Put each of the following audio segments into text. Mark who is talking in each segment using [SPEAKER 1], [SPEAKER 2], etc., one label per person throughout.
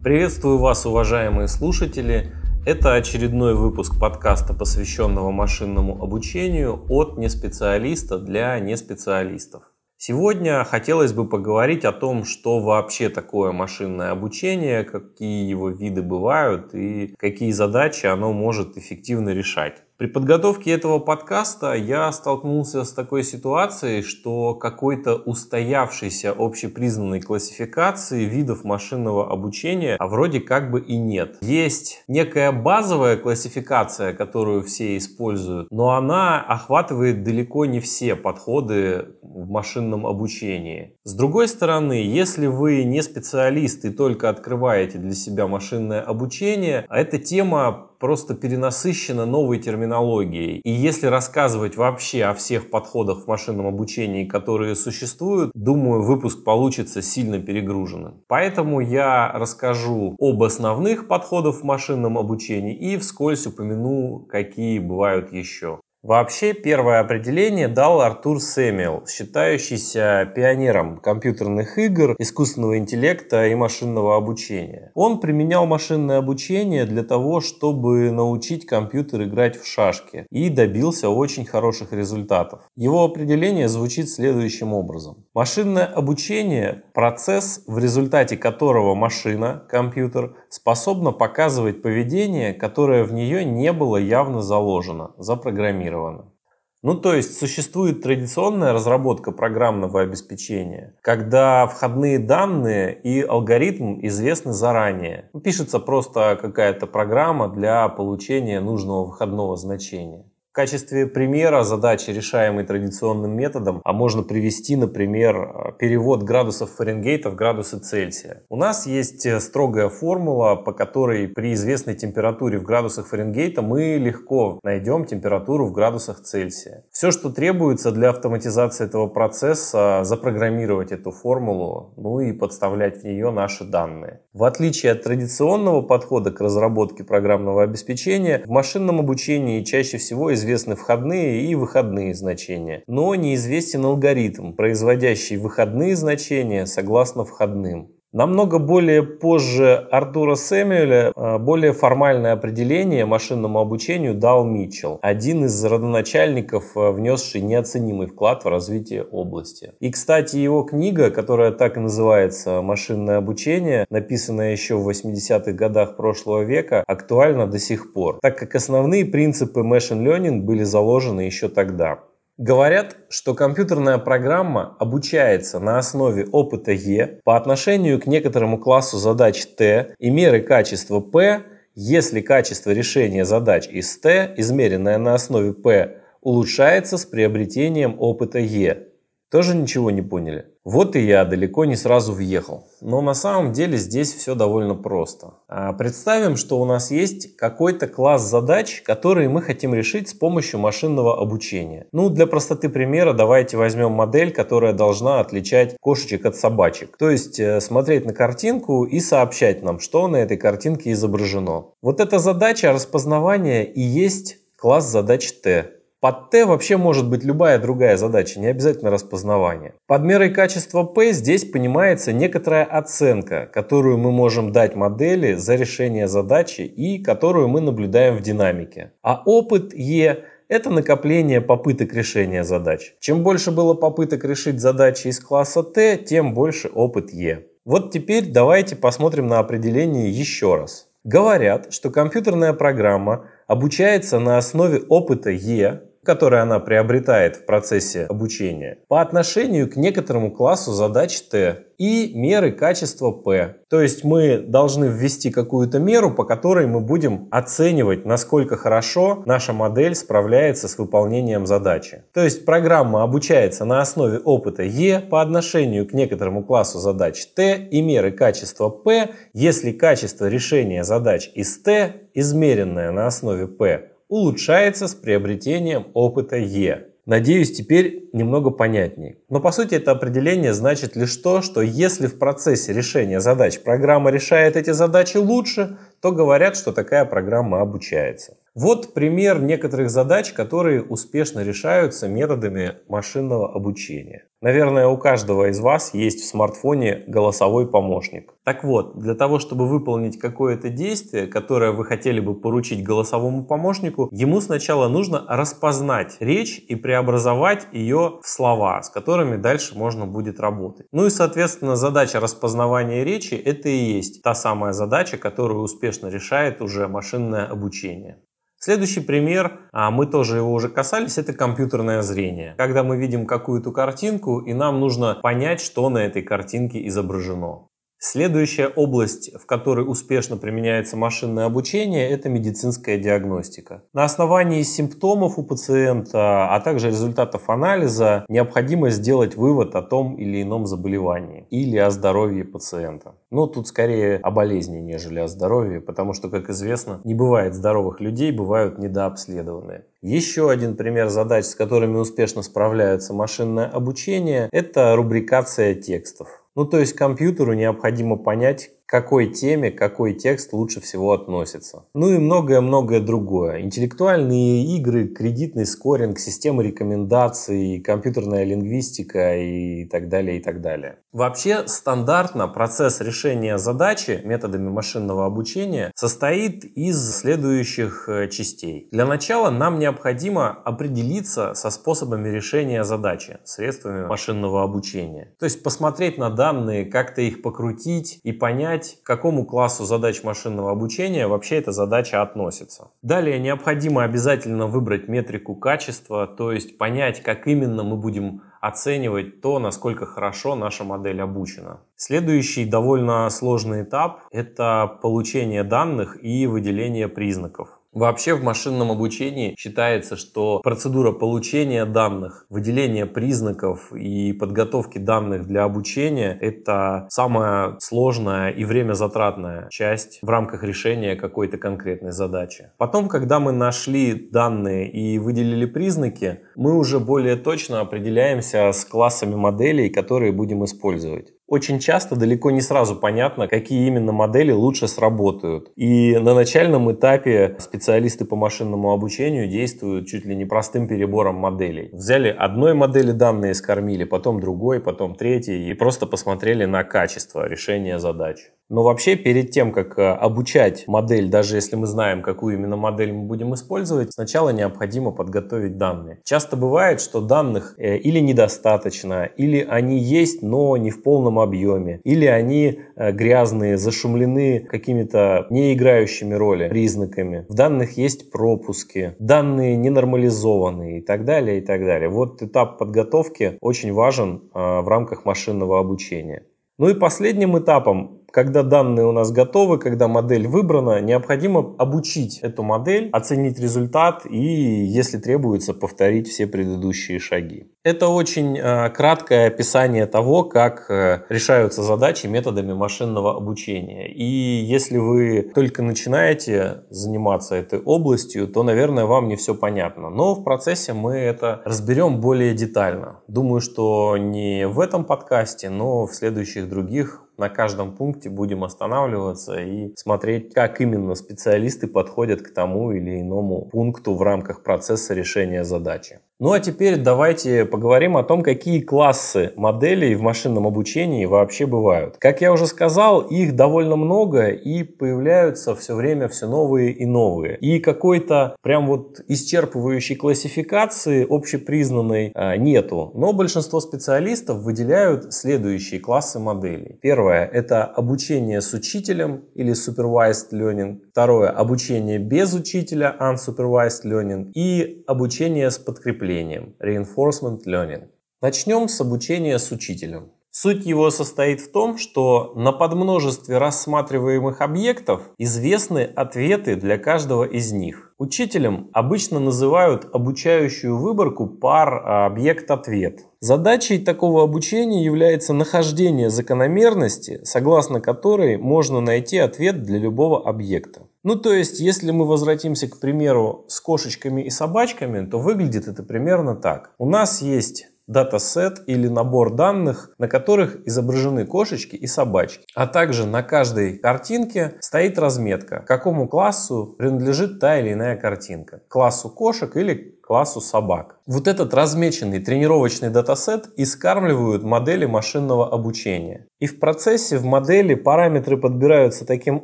[SPEAKER 1] Приветствую вас, уважаемые слушатели. Это очередной выпуск подкаста, посвященного машинному обучению от неспециалиста для неспециалистов. Сегодня хотелось бы поговорить о том, что вообще такое машинное обучение, какие его виды бывают и какие задачи оно может эффективно решать. При подготовке этого подкаста я столкнулся с такой ситуацией, что какой-то устоявшейся общепризнанной классификации видов машинного обучения а вроде как бы и нет. Есть некая базовая классификация, которую все используют, но она охватывает далеко не все подходы в машинном обучении. С другой стороны, если вы не специалист и только открываете для себя машинное обучение, эта тема просто перенасыщена новой терминологией. И если рассказывать вообще о всех подходах в машинном обучении, которые существуют, думаю, выпуск получится сильно перегруженным. Поэтому я расскажу об основных подходах в машинном обучении и вскользь упомяну, какие бывают еще. Вообще первое определение дал Артур Сэмюэл, считающийся пионером компьютерных игр, искусственного интеллекта и машинного обучения. Он применял машинное обучение для того, чтобы научить компьютер играть в шашки и добился очень хороших результатов. Его определение звучит следующим образом. Машинное обучение – процесс, в результате которого машина, компьютер, способна показывать поведение, которое в нее не было явно заложено, запрограммировано запрограммировано. Ну, то есть существует традиционная разработка программного обеспечения, когда входные данные и алгоритм известны заранее. Пишется просто какая-то программа для получения нужного выходного значения качестве примера задачи, решаемой традиционным методом, а можно привести, например, перевод градусов Фаренгейта в градусы Цельсия. У нас есть э, строгая формула, по которой при известной температуре в градусах Фаренгейта мы легко найдем температуру в градусах Цельсия. Все, что требуется для автоматизации этого процесса, запрограммировать эту формулу, ну и подставлять в нее наши данные. В отличие от традиционного подхода к разработке программного обеспечения, в машинном обучении чаще всего известно известны входные и выходные значения, но неизвестен алгоритм, производящий выходные значения согласно входным. Намного более позже Артура Сэмюэля а, более формальное определение машинному обучению дал Митчелл, один из родоначальников, а, внесший неоценимый вклад в развитие области. И, кстати, его книга, которая так и называется «Машинное обучение», написанная еще в 80-х годах прошлого века, актуальна до сих пор, так как основные принципы machine learning были заложены еще тогда. Говорят, что компьютерная программа обучается на основе опыта Е по отношению к некоторому классу задач Т и меры качества П, если качество решения задач из Т, измеренное на основе П, улучшается с приобретением опыта Е. Тоже ничего не поняли? Вот и я далеко не сразу въехал. Но на самом деле здесь все довольно просто. А, представим, что у нас есть какой-то класс задач, которые мы хотим решить с помощью машинного обучения. Ну, для простоты примера давайте возьмем модель, которая должна отличать кошечек от собачек. То есть э, смотреть на картинку и сообщать нам, что на этой картинке изображено. Вот эта задача распознавания и есть класс задач T. Под Т вообще может быть любая другая задача, не обязательно распознавание. Под мерой качества P здесь понимается некоторая оценка, которую мы можем дать модели за решение задачи и которую мы наблюдаем в динамике. А опыт E это накопление попыток решения задач. Чем больше было попыток решить задачи из класса T, тем больше опыт E. Вот теперь давайте посмотрим на определение еще раз. Говорят, что компьютерная программа обучается на основе опыта E, которые она приобретает в процессе обучения, по отношению к некоторому классу задач Т и меры качества P. То есть мы должны ввести какую-то меру, по которой мы будем оценивать, насколько хорошо наша модель справляется с выполнением задачи. То есть программа обучается на основе опыта E по отношению к некоторому классу задач T и меры качества P, если качество решения задач из T, измеренное на основе P, улучшается с приобретением опыта Е. Надеюсь, теперь немного понятнее. Но по сути это определение значит лишь то, что если в процессе решения задач программа решает эти задачи лучше, то говорят, что такая программа обучается. Вот пример некоторых задач, которые успешно решаются методами машинного обучения. Наверное, у каждого из вас есть в смартфоне голосовой помощник. Так вот, для того, чтобы выполнить какое-то действие, которое вы хотели бы поручить голосовому помощнику, ему сначала нужно распознать речь и преобразовать ее в слова, с которыми дальше можно будет работать. Ну и, соответственно, задача распознавания речи – это и есть та самая задача, которую успешно решает уже машинное обучение. Следующий пример, а мы тоже его уже касались, это компьютерное зрение. Когда мы видим какую-то картинку, и нам нужно понять, что на этой картинке изображено. Следующая область, в которой успешно применяется машинное обучение, это медицинская диагностика. На основании симптомов у пациента, а также результатов анализа, необходимо сделать вывод о том или ином заболевании или о здоровье пациента. Но тут скорее о болезни, нежели о здоровье, потому что, как известно, не бывает здоровых людей, бывают недообследованные. Еще один пример задач, с которыми успешно справляется машинное обучение, это рубрикация текстов. Ну, то есть компьютеру необходимо понять, какой теме какой текст лучше всего относится. Ну и многое-многое другое. Интеллектуальные игры, кредитный скоринг, система рекомендаций, компьютерная лингвистика и так далее, и так далее. Вообще стандартно процесс решения задачи методами машинного обучения состоит из следующих э, частей. Для начала нам необходимо определиться со способами решения задачи средствами машинного обучения. То есть посмотреть на данные, как-то их покрутить и понять, понять, к какому классу задач машинного обучения вообще эта задача относится. Далее необходимо обязательно выбрать метрику качества, то есть понять, как именно мы будем оценивать то, насколько хорошо наша модель обучена. Следующий довольно сложный этап – это получение данных и выделение признаков. Вообще в машинном обучении считается, что процедура получения данных, выделения признаков и подготовки данных для обучения – это самая сложная и время затратная часть в рамках решения какой-то конкретной задачи. Потом, когда мы нашли данные и выделили признаки, мы уже более точно определяемся с классами моделей, которые будем использовать. Очень часто далеко не сразу понятно, какие именно модели лучше сработают. И на начальном этапе специалисты по машинному обучению действуют чуть ли не простым перебором моделей. Взяли одной модели данные, скормили, потом другой, потом третий, и просто посмотрели на качество решения задач. Но вообще перед тем, как э, обучать модель, даже если мы знаем, какую именно модель мы будем использовать, сначала необходимо подготовить данные. Часто бывает, что данных э, или недостаточно, или они есть, но не в полном объеме, или они э, грязные, зашумлены какими-то не играющими роли признаками. В данных есть пропуски, данные не нормализованные и так далее, и так далее. Вот этап подготовки очень важен в рамках машинного обучения. Ну и последним этапом когда данные у нас готовы, когда модель выбрана, необходимо обучить эту модель, оценить результат и, если требуется, повторить все предыдущие шаги. Это очень э, краткое описание того, как э, решаются задачи методами машинного обучения. И если вы только начинаете заниматься этой областью, то, наверное, вам не все понятно. Но в процессе мы это разберем более детально. Думаю, что не в этом подкасте, но в следующих других на каждом пункте будем останавливаться и смотреть, как именно специалисты подходят к тому или иному пункту в рамках процесса решения задачи. Ну а теперь давайте поговорим о том, какие классы моделей в машинном обучении вообще бывают. Как я уже сказал, их довольно много и появляются все время все новые и новые. И какой-то прям вот исчерпывающей классификации общепризнанной а, нету. Но большинство специалистов выделяют следующие классы моделей. Первое – это обучение с учителем или supervised learning. Второе – обучение без учителя unsupervised learning. И обучение с подкреплением Reinforcement Learning. Начнем с обучения с учителем. Суть его состоит в том, что на подмножестве рассматриваемых объектов известны ответы для каждого из них. Учителем обычно называют обучающую выборку пар а, объект-ответ. Задачей такого обучения является нахождение закономерности, согласно которой можно найти ответ для любого объекта. Ну, то есть, если мы возвратимся, к примеру, с кошечками и собачками, то выглядит это примерно так. У нас есть датасет или набор данных, на которых изображены кошечки и собачки. А также на каждой картинке стоит разметка, какому классу принадлежит та или иная картинка. Классу кошек или классу собак. Вот этот размеченный тренировочный датасет искармливают модели машинного обучения. И в процессе в модели параметры подбираются таким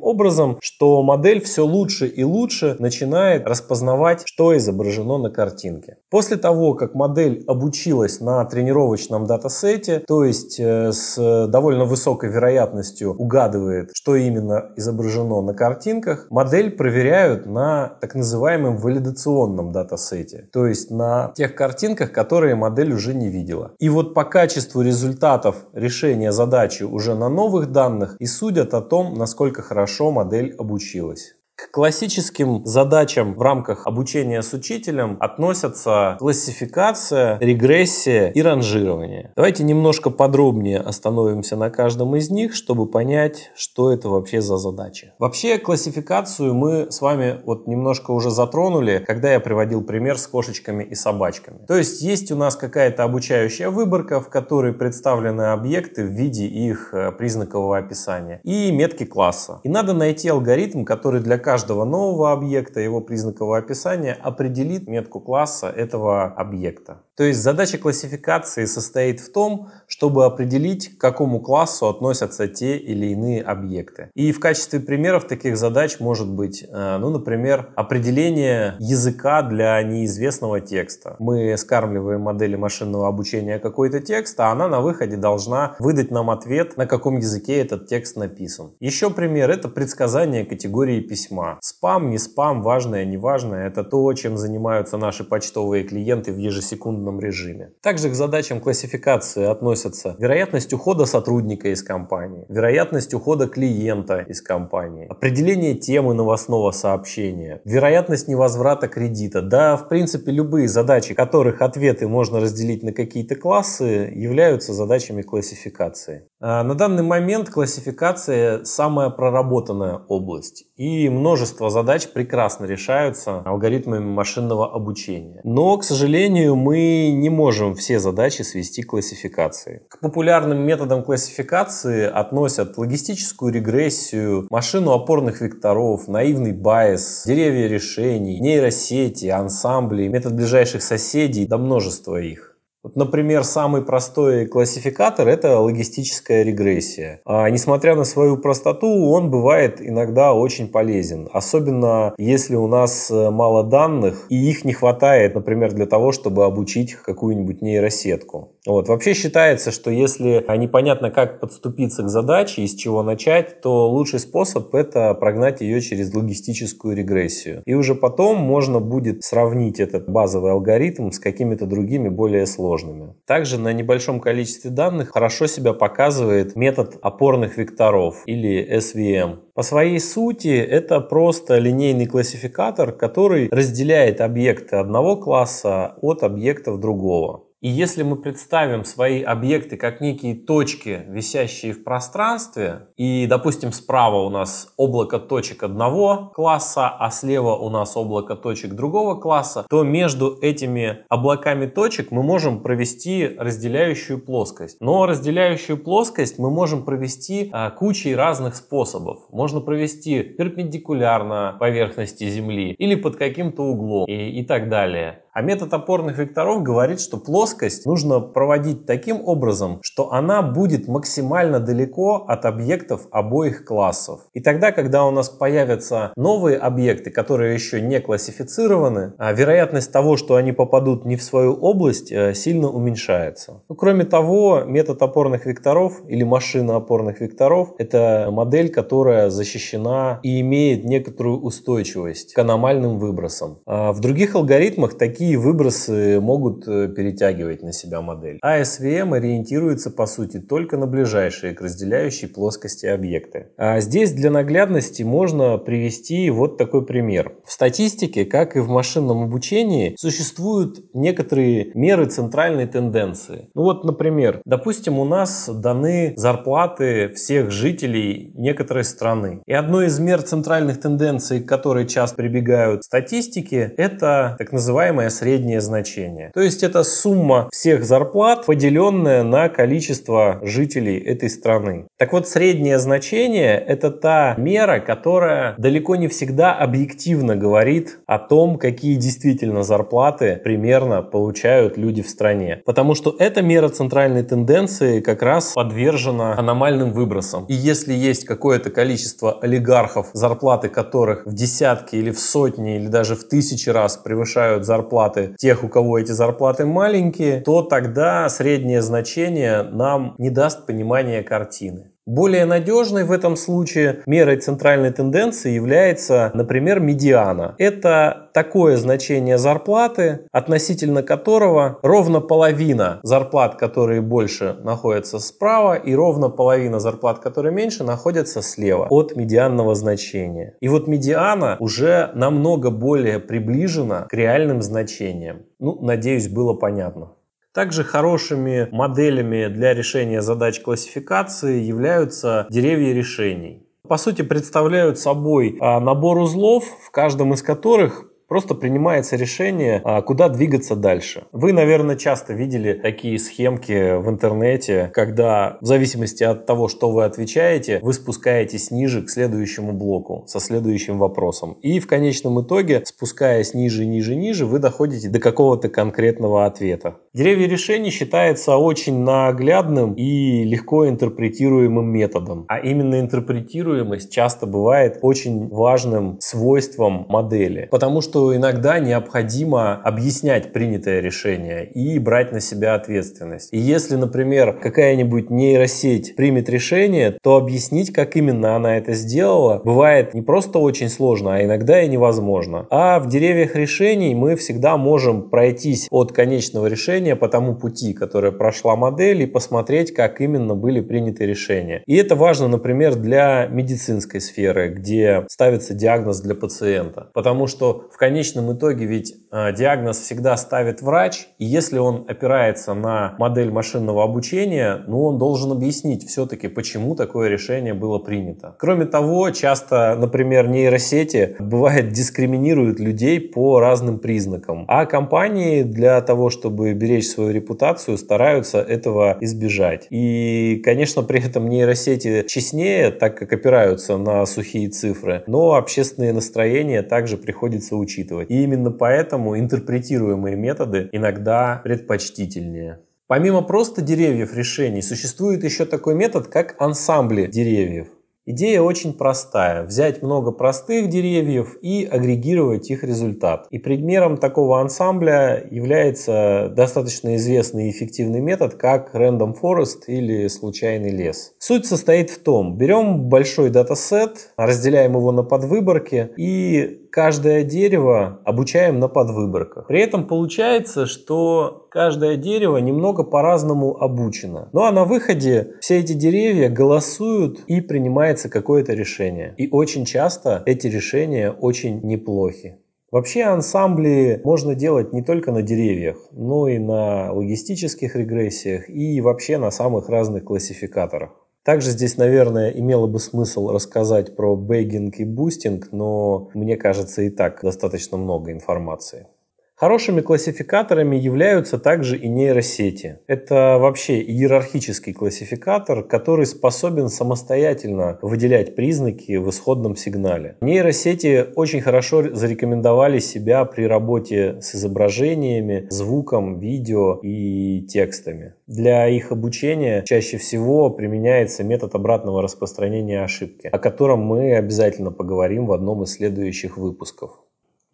[SPEAKER 1] образом, что модель все лучше и лучше начинает распознавать, что изображено на картинке. После того, как модель обучилась на тренировочном датасете, то есть э, с довольно высокой вероятностью угадывает, что именно изображено на картинках, модель проверяют на так называемом валидационном датасете, то есть на тех картинках, которые модель уже не видела. И вот по качеству результатов решения задачи уже на новых данных и судят о том, насколько хорошо модель обучилась. К классическим задачам в рамках обучения с учителем относятся классификация, регрессия и ранжирование. Давайте немножко подробнее остановимся на каждом из них, чтобы понять, что это вообще за задачи. Вообще классификацию мы с вами вот немножко уже затронули, когда я приводил пример с кошечками и собачками. То есть есть у нас какая-то обучающая выборка, в которой представлены объекты в виде их э, признакового описания и метки класса. И надо найти алгоритм, который для каждого нового объекта, его признакового описания определит метку класса этого объекта. То есть задача классификации состоит в том, чтобы определить, к какому классу относятся те или иные объекты. И в качестве примеров таких задач может быть, э, ну, например, определение языка для неизвестного текста. Мы скармливаем модели машинного обучения какой-то текст, а она на выходе должна выдать нам ответ, на каком языке этот текст написан. Еще пример – это предсказание категории письма. Спам, не спам, важное, не важное – это то, чем занимаются наши почтовые клиенты в ежесекундном свободном режиме. Также к задачам классификации относятся вероятность ухода сотрудника из компании, вероятность ухода клиента из компании, определение темы новостного сообщения, вероятность невозврата кредита. Да, в принципе, любые задачи, которых ответы можно разделить на какие-то классы, являются задачами классификации. А на данный момент классификация самая проработанная область, и множество задач прекрасно решаются алгоритмами машинного обучения. Но, к сожалению, мы не можем все задачи свести к классификации. К популярным методам классификации относят логистическую регрессию, машину опорных векторов, наивный байс, деревья решений, нейросети, ансамбли, метод ближайших соседей, да множество их. Вот, например, самый простой классификатор – это логистическая регрессия. А, несмотря на свою простоту, он бывает иногда очень полезен. Особенно если у нас э, мало данных и их не хватает, например, для того, чтобы обучить какую-нибудь нейросетку. Вот. Вообще считается, что если непонятно, как подступиться к задаче и с чего начать, то лучший способ – это прогнать ее через логистическую регрессию. И уже потом можно будет сравнить этот базовый алгоритм с какими-то другими более сложными сложными. Также на небольшом количестве данных хорошо себя показывает метод опорных векторов или SVM. По своей сути это просто линейный классификатор, который разделяет объекты одного класса от объектов другого. И если мы представим свои объекты как некие точки, висящие в пространстве, и, допустим, справа у нас облако точек одного класса, а слева у нас облако точек другого класса, то между этими облаками точек мы можем провести разделяющую плоскость. Но разделяющую плоскость мы можем провести а, кучей разных способов. Можно провести перпендикулярно поверхности Земли или под каким-то углом и, и так далее. А метод опорных векторов говорит, что плоскость нужно проводить таким образом, что она будет максимально далеко от объектов обоих классов. И тогда, когда у нас появятся новые объекты, которые еще не классифицированы, а вероятность того, что они попадут не в свою область, э, сильно уменьшается. Ну, кроме того, метод опорных векторов или машина опорных векторов – это модель, которая защищена и имеет некоторую устойчивость к аномальным выбросам. А в других алгоритмах такие какие выбросы могут э, перетягивать на себя модель. А SVM ориентируется по сути только на ближайшие к разделяющей плоскости объекты. А здесь для наглядности можно привести вот такой пример. В статистике, как и в машинном обучении, существуют некоторые меры центральной тенденции. Ну вот, например, допустим, у нас даны зарплаты всех жителей некоторой страны. И одной из мер центральных тенденций, к которой часто прибегают статистики, это так называемая среднее значение. То есть это сумма всех зарплат, поделенная на количество жителей этой страны. Так вот, среднее значение – это та мера, которая далеко не всегда объективно говорит о том, какие действительно зарплаты примерно получают люди в стране. Потому что эта мера центральной тенденции как раз подвержена аномальным выбросам. И если есть какое-то количество олигархов, зарплаты которых в десятки или в сотни или даже в тысячи раз превышают зарплаты тех, у кого эти зарплаты маленькие, то тогда среднее значение нам не даст понимания картины. Более надежной в этом случае мерой центральной тенденции является, например, медиана. Это такое значение зарплаты, относительно которого ровно половина зарплат, которые больше находятся справа, и ровно половина зарплат, которые меньше, находятся слева от медианного значения. И вот медиана уже намного более приближена к реальным значениям. Ну, надеюсь, было понятно. Также хорошими моделями для решения задач классификации являются деревья решений. По сути, представляют собой а, набор узлов, в каждом из которых просто принимается решение, а, куда двигаться дальше. Вы, наверное, часто видели такие схемки в интернете, когда в зависимости от того, что вы отвечаете, вы спускаетесь ниже к следующему блоку со следующим вопросом. И в конечном итоге, спускаясь ниже, ниже, ниже, вы доходите до какого-то конкретного ответа. Деревья решений считается очень наглядным и легко интерпретируемым методом. А именно интерпретируемость часто бывает очень важным свойством модели. Потому что иногда необходимо объяснять принятое решение и брать на себя ответственность. И если, например, какая-нибудь нейросеть примет решение, то объяснить, как именно она это сделала, бывает не просто очень сложно, а иногда и невозможно. А в деревьях решений мы всегда можем пройтись от конечного решения по тому пути, который прошла модель, и посмотреть, как именно были приняты решения. И это важно, например, для медицинской сферы, где ставится диагноз для пациента. Потому что в конечном итоге ведь э, диагноз всегда ставит врач, и если он опирается на модель машинного обучения, ну он должен объяснить все-таки, почему такое решение было принято. Кроме того, часто, например, нейросети бывает дискриминируют людей по разным признакам, а компании для того, чтобы беречь свою репутацию, стараются этого избежать. И, конечно, при этом нейросети честнее, так как опираются на сухие цифры, но общественные настроения также приходится учитывать. И именно поэтому интерпретируемые методы иногда предпочтительнее. Помимо просто деревьев решений, существует еще такой метод, как ансамбли деревьев. Идея очень простая. Взять много простых деревьев и агрегировать их результат. И примером такого ансамбля является достаточно известный и эффективный метод, как Random Forest или случайный лес. Суть состоит в том, берем большой датасет, разделяем его на подвыборки и каждое дерево обучаем на подвыборках. При этом получается, что каждое дерево немного по-разному обучено. Ну а на выходе все эти деревья голосуют и принимается какое-то решение. И очень часто эти решения очень неплохи. Вообще ансамбли можно делать не только на деревьях, но и на логистических регрессиях и вообще на самых разных классификаторах. Также здесь, наверное, имело бы смысл рассказать про бэггинг и бустинг, но мне кажется и так достаточно много информации. Хорошими классификаторами являются также и нейросети. Это вообще иерархический классификатор, который способен самостоятельно выделять признаки в исходном сигнале. Нейросети очень хорошо зарекомендовали себя при работе с изображениями, звуком, видео и текстами. Для их обучения чаще всего применяется метод обратного распространения ошибки, о котором мы обязательно поговорим в одном из следующих выпусков.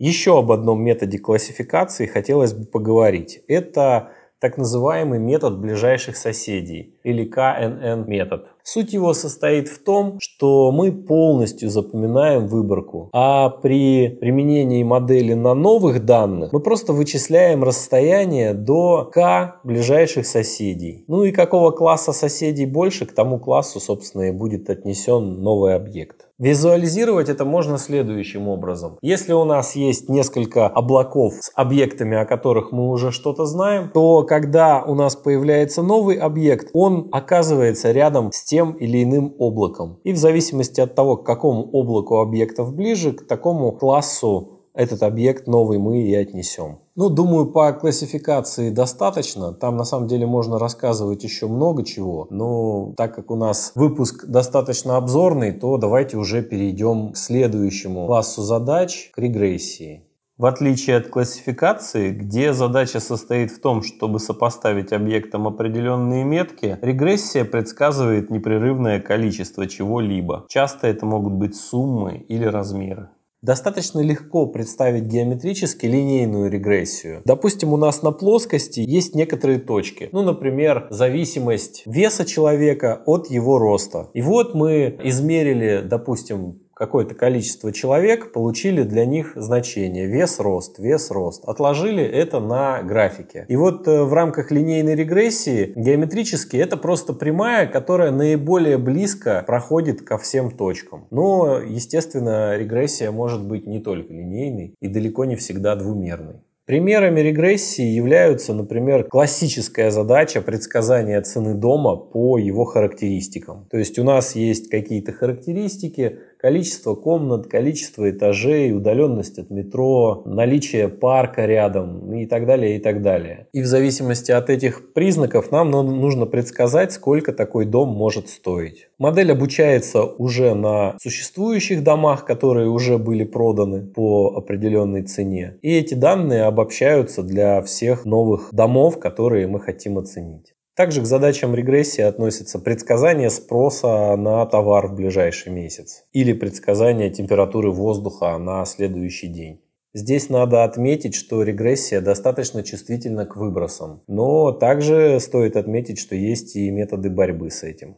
[SPEAKER 1] Еще об одном методе классификации хотелось бы поговорить. Это так называемый метод ближайших соседей или КНН метод. Суть его состоит в том, что мы полностью запоминаем выборку, а при применении модели на новых данных мы просто вычисляем расстояние до К ближайших соседей. Ну и какого класса соседей больше, к тому классу, собственно, и будет отнесен новый объект. Визуализировать это можно следующим образом. Если у нас есть несколько облаков с объектами, о которых мы уже что-то знаем, то когда у нас появляется новый объект, он оказывается рядом с тем или иным облаком. И в зависимости от того, к какому облаку объектов ближе, к такому классу этот объект новый мы и отнесем. Ну, думаю, по классификации достаточно. Там на самом деле можно рассказывать еще много чего. Но так как у нас выпуск достаточно обзорный, то давайте уже перейдем к следующему классу задач, к регрессии. В отличие от классификации, где задача состоит в том, чтобы сопоставить объектам определенные метки, регрессия предсказывает непрерывное количество чего-либо. Часто это могут быть суммы или размеры. Достаточно легко представить геометрически линейную регрессию. Допустим, у нас на плоскости есть некоторые точки. Ну, например, зависимость веса человека от его роста. И вот мы измерили, допустим, какое-то количество человек, получили для них значение вес, рост, вес, рост. Отложили это на графике. И вот э, в рамках линейной регрессии геометрически это просто прямая, которая наиболее близко проходит ко всем точкам. Но, естественно, регрессия может быть не только линейной и далеко не всегда двумерной. Примерами регрессии являются, например, классическая задача предсказания цены дома по его характеристикам. То есть у нас есть какие-то характеристики, количество комнат, количество этажей, удаленность от метро, наличие парка рядом и так далее, и так далее. И в зависимости от этих признаков нам нужно предсказать, сколько такой дом может стоить. Модель обучается уже на существующих домах, которые уже были проданы по определенной цене. И эти данные обобщаются для всех новых домов, которые мы хотим оценить. Также к задачам регрессии относятся предсказание спроса на товар в ближайший месяц или предсказание температуры воздуха на следующий день. Здесь надо отметить, что регрессия достаточно чувствительна к выбросам, но также стоит отметить, что есть и методы борьбы с этим.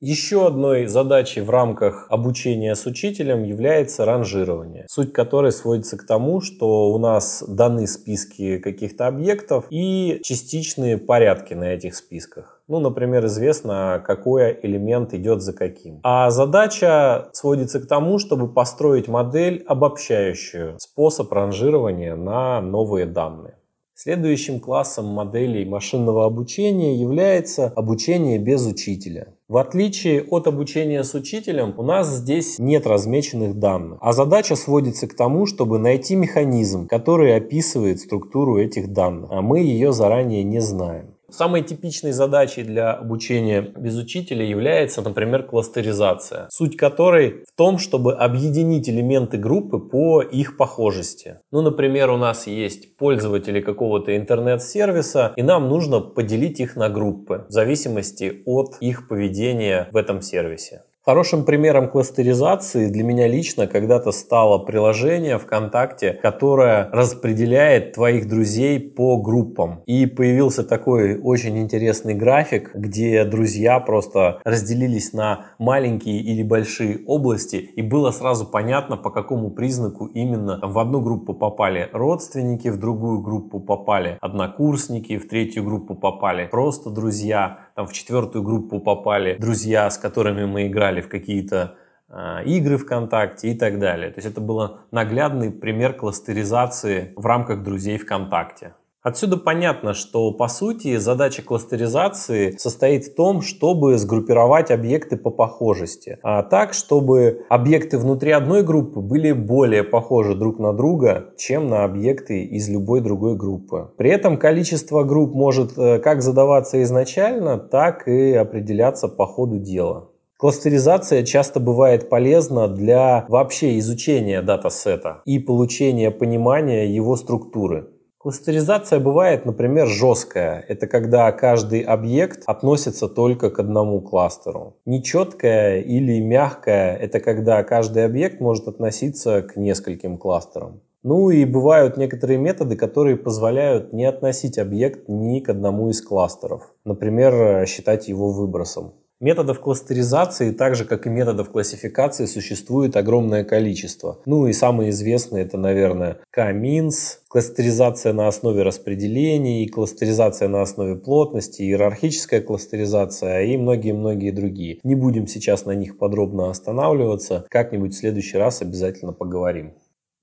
[SPEAKER 1] Еще одной задачей в рамках обучения с учителем является ранжирование, суть которой сводится к тому, что у нас даны списки каких-то объектов и частичные порядки на этих списках. Ну, например, известно, какой элемент идет за каким. А задача сводится к тому, чтобы построить модель, обобщающую способ ранжирования на новые данные. Следующим классом моделей машинного обучения является обучение без учителя. В отличие от обучения с учителем, у нас здесь нет размеченных данных, а задача сводится к тому, чтобы найти механизм, который описывает структуру этих данных, а мы ее заранее не знаем. Самой типичной задачей для обучения без учителя является, например, кластеризация, суть которой в том, чтобы объединить элементы группы по их похожести. Ну, например, у нас есть пользователи какого-то интернет-сервиса, и нам нужно поделить их на группы в зависимости от их поведения в этом сервисе. Хорошим примером кластеризации для меня лично когда-то стало приложение ВКонтакте, которое распределяет твоих друзей по группам. И появился такой очень интересный график, где друзья просто разделились на маленькие или большие области, и было сразу понятно, по какому признаку именно в одну группу попали родственники, в другую группу попали однокурсники, в третью группу попали просто друзья, там в четвертую группу попали друзья, с которыми мы играли в какие-то а, игры ВКонтакте и так далее. То есть это был наглядный пример кластеризации в рамках друзей ВКонтакте. Отсюда понятно, что по сути задача кластеризации состоит в том, чтобы сгруппировать объекты по похожести, а так, чтобы объекты внутри одной группы были более похожи друг на друга, чем на объекты из любой другой группы. При этом количество групп может э, как задаваться изначально, так и определяться по ходу дела. Кластеризация часто бывает полезна для вообще изучения датасета и получения понимания его структуры. Кластеризация бывает, например, жесткая. Это когда каждый объект относится только к одному кластеру. Нечеткая или мягкая – это когда каждый объект может относиться к нескольким кластерам. Ну и бывают некоторые методы, которые позволяют не относить объект ни к одному из кластеров. Например, считать его выбросом. Методов кластеризации, так же как и методов классификации, существует огромное количество. Ну и самые известные это, наверное, K-means, кластеризация на основе распределений, кластеризация на основе плотности, иерархическая кластеризация и многие-многие другие. Не будем сейчас на них подробно останавливаться, как-нибудь в следующий раз обязательно поговорим.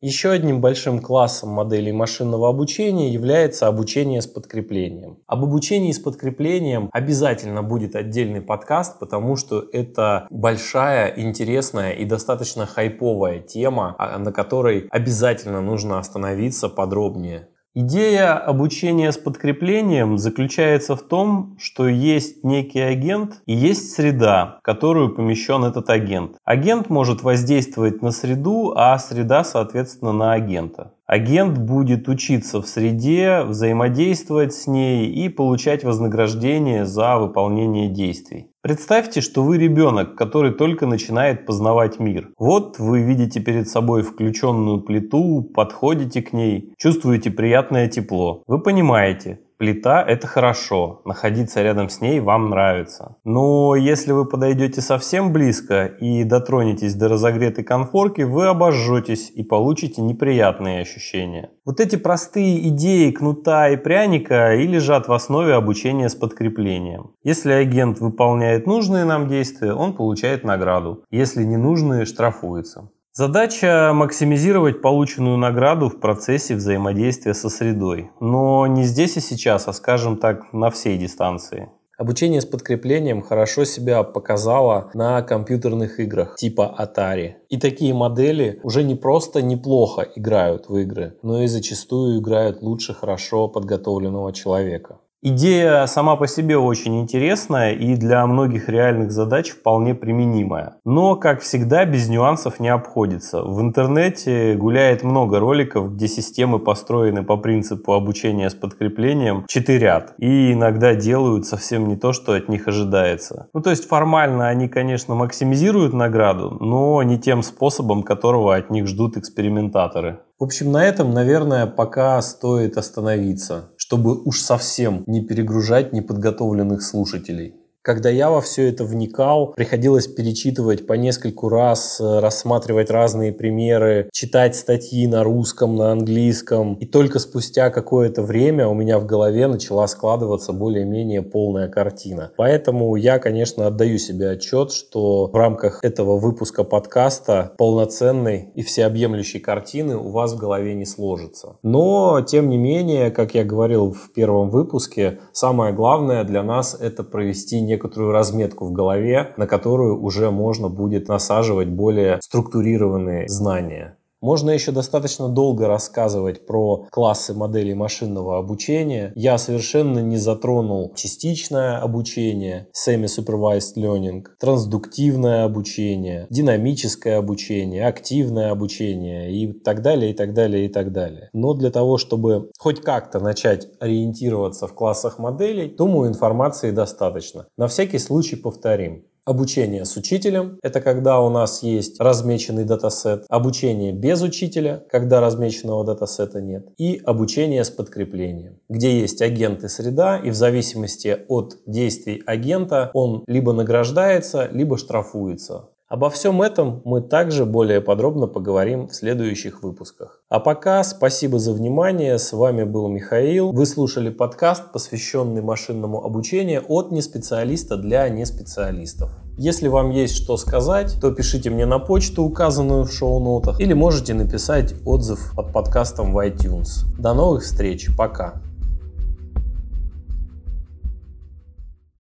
[SPEAKER 1] Еще одним большим классом моделей машинного обучения является обучение с подкреплением. Об обучении с подкреплением обязательно будет отдельный подкаст, потому что это большая, интересная и достаточно хайповая тема, а, на которой обязательно нужно остановиться подробнее. Идея обучения с подкреплением заключается в том, что есть некий агент и есть среда, в которую помещен этот агент. Агент может воздействовать на среду, а среда, соответственно, на агента. Агент будет учиться в среде, взаимодействовать с ней и получать вознаграждение за выполнение действий. Представьте, что вы ребенок, который только начинает познавать мир. Вот вы видите перед собой включенную плиту, подходите к ней, чувствуете приятное тепло. Вы понимаете, Плита – это хорошо, находиться рядом с ней вам нравится. Но если вы подойдете совсем близко и дотронетесь до разогретой конфорки, вы обожжетесь и получите неприятные ощущения. Вот эти простые идеи кнута и пряника и лежат в основе обучения с подкреплением. Если агент выполняет нужные нам действия, он получает награду. Если ненужные, штрафуется. Задача максимизировать полученную награду в процессе взаимодействия со средой. Но не здесь и сейчас, а скажем так, на всей дистанции.
[SPEAKER 2] Обучение с подкреплением хорошо себя показало на компьютерных играх типа Atari. И такие модели уже не просто неплохо играют в игры, но и зачастую играют лучше хорошо подготовленного человека.
[SPEAKER 1] Идея сама по себе очень интересная и для многих реальных задач вполне применимая. Но, как всегда, без нюансов не обходится. В интернете гуляет много роликов, где системы построены по принципу обучения с подкреплением четырят. И иногда делают совсем не то, что от них ожидается. Ну, то есть формально они, конечно, максимизируют награду, но не тем способом, которого от них ждут экспериментаторы.
[SPEAKER 2] В общем, на этом, наверное, пока стоит остановиться чтобы уж совсем не перегружать неподготовленных слушателей. Когда я во все это вникал, приходилось перечитывать по нескольку раз, э, рассматривать разные примеры, читать статьи на русском, на английском. И только спустя какое-то время у меня в голове начала складываться более-менее полная картина. Поэтому я, конечно, отдаю себе отчет, что в рамках этого выпуска подкаста полноценной и всеобъемлющей картины у вас в голове не сложится. Но, тем не менее, как я говорил в первом выпуске, самое главное для нас это провести не некоторую разметку в голове, на которую уже можно будет насаживать более структурированные знания. Можно еще достаточно долго рассказывать про классы моделей машинного обучения. Я совершенно не затронул частичное обучение, semi-supervised learning, трансдуктивное обучение, динамическое обучение, активное обучение и так далее, и так далее, и так далее. Но для того, чтобы хоть как-то начать ориентироваться в классах моделей, думаю, информации достаточно. На всякий случай повторим. Обучение с учителем – это когда у нас есть размеченный датасет. Обучение без учителя, когда размеченного датасета нет. И обучение с подкреплением, где есть агент и среда, и в зависимости от действий агента он либо награждается, либо штрафуется. Обо всем этом мы также более подробно поговорим в следующих выпусках. А пока спасибо за внимание. С вами был Михаил. Вы слушали подкаст, посвященный машинному обучению от неспециалиста для неспециалистов. Если вам есть что сказать, то пишите мне на почту, указанную в шоу-нотах, или можете написать отзыв под подкастом в iTunes. До новых встреч, пока!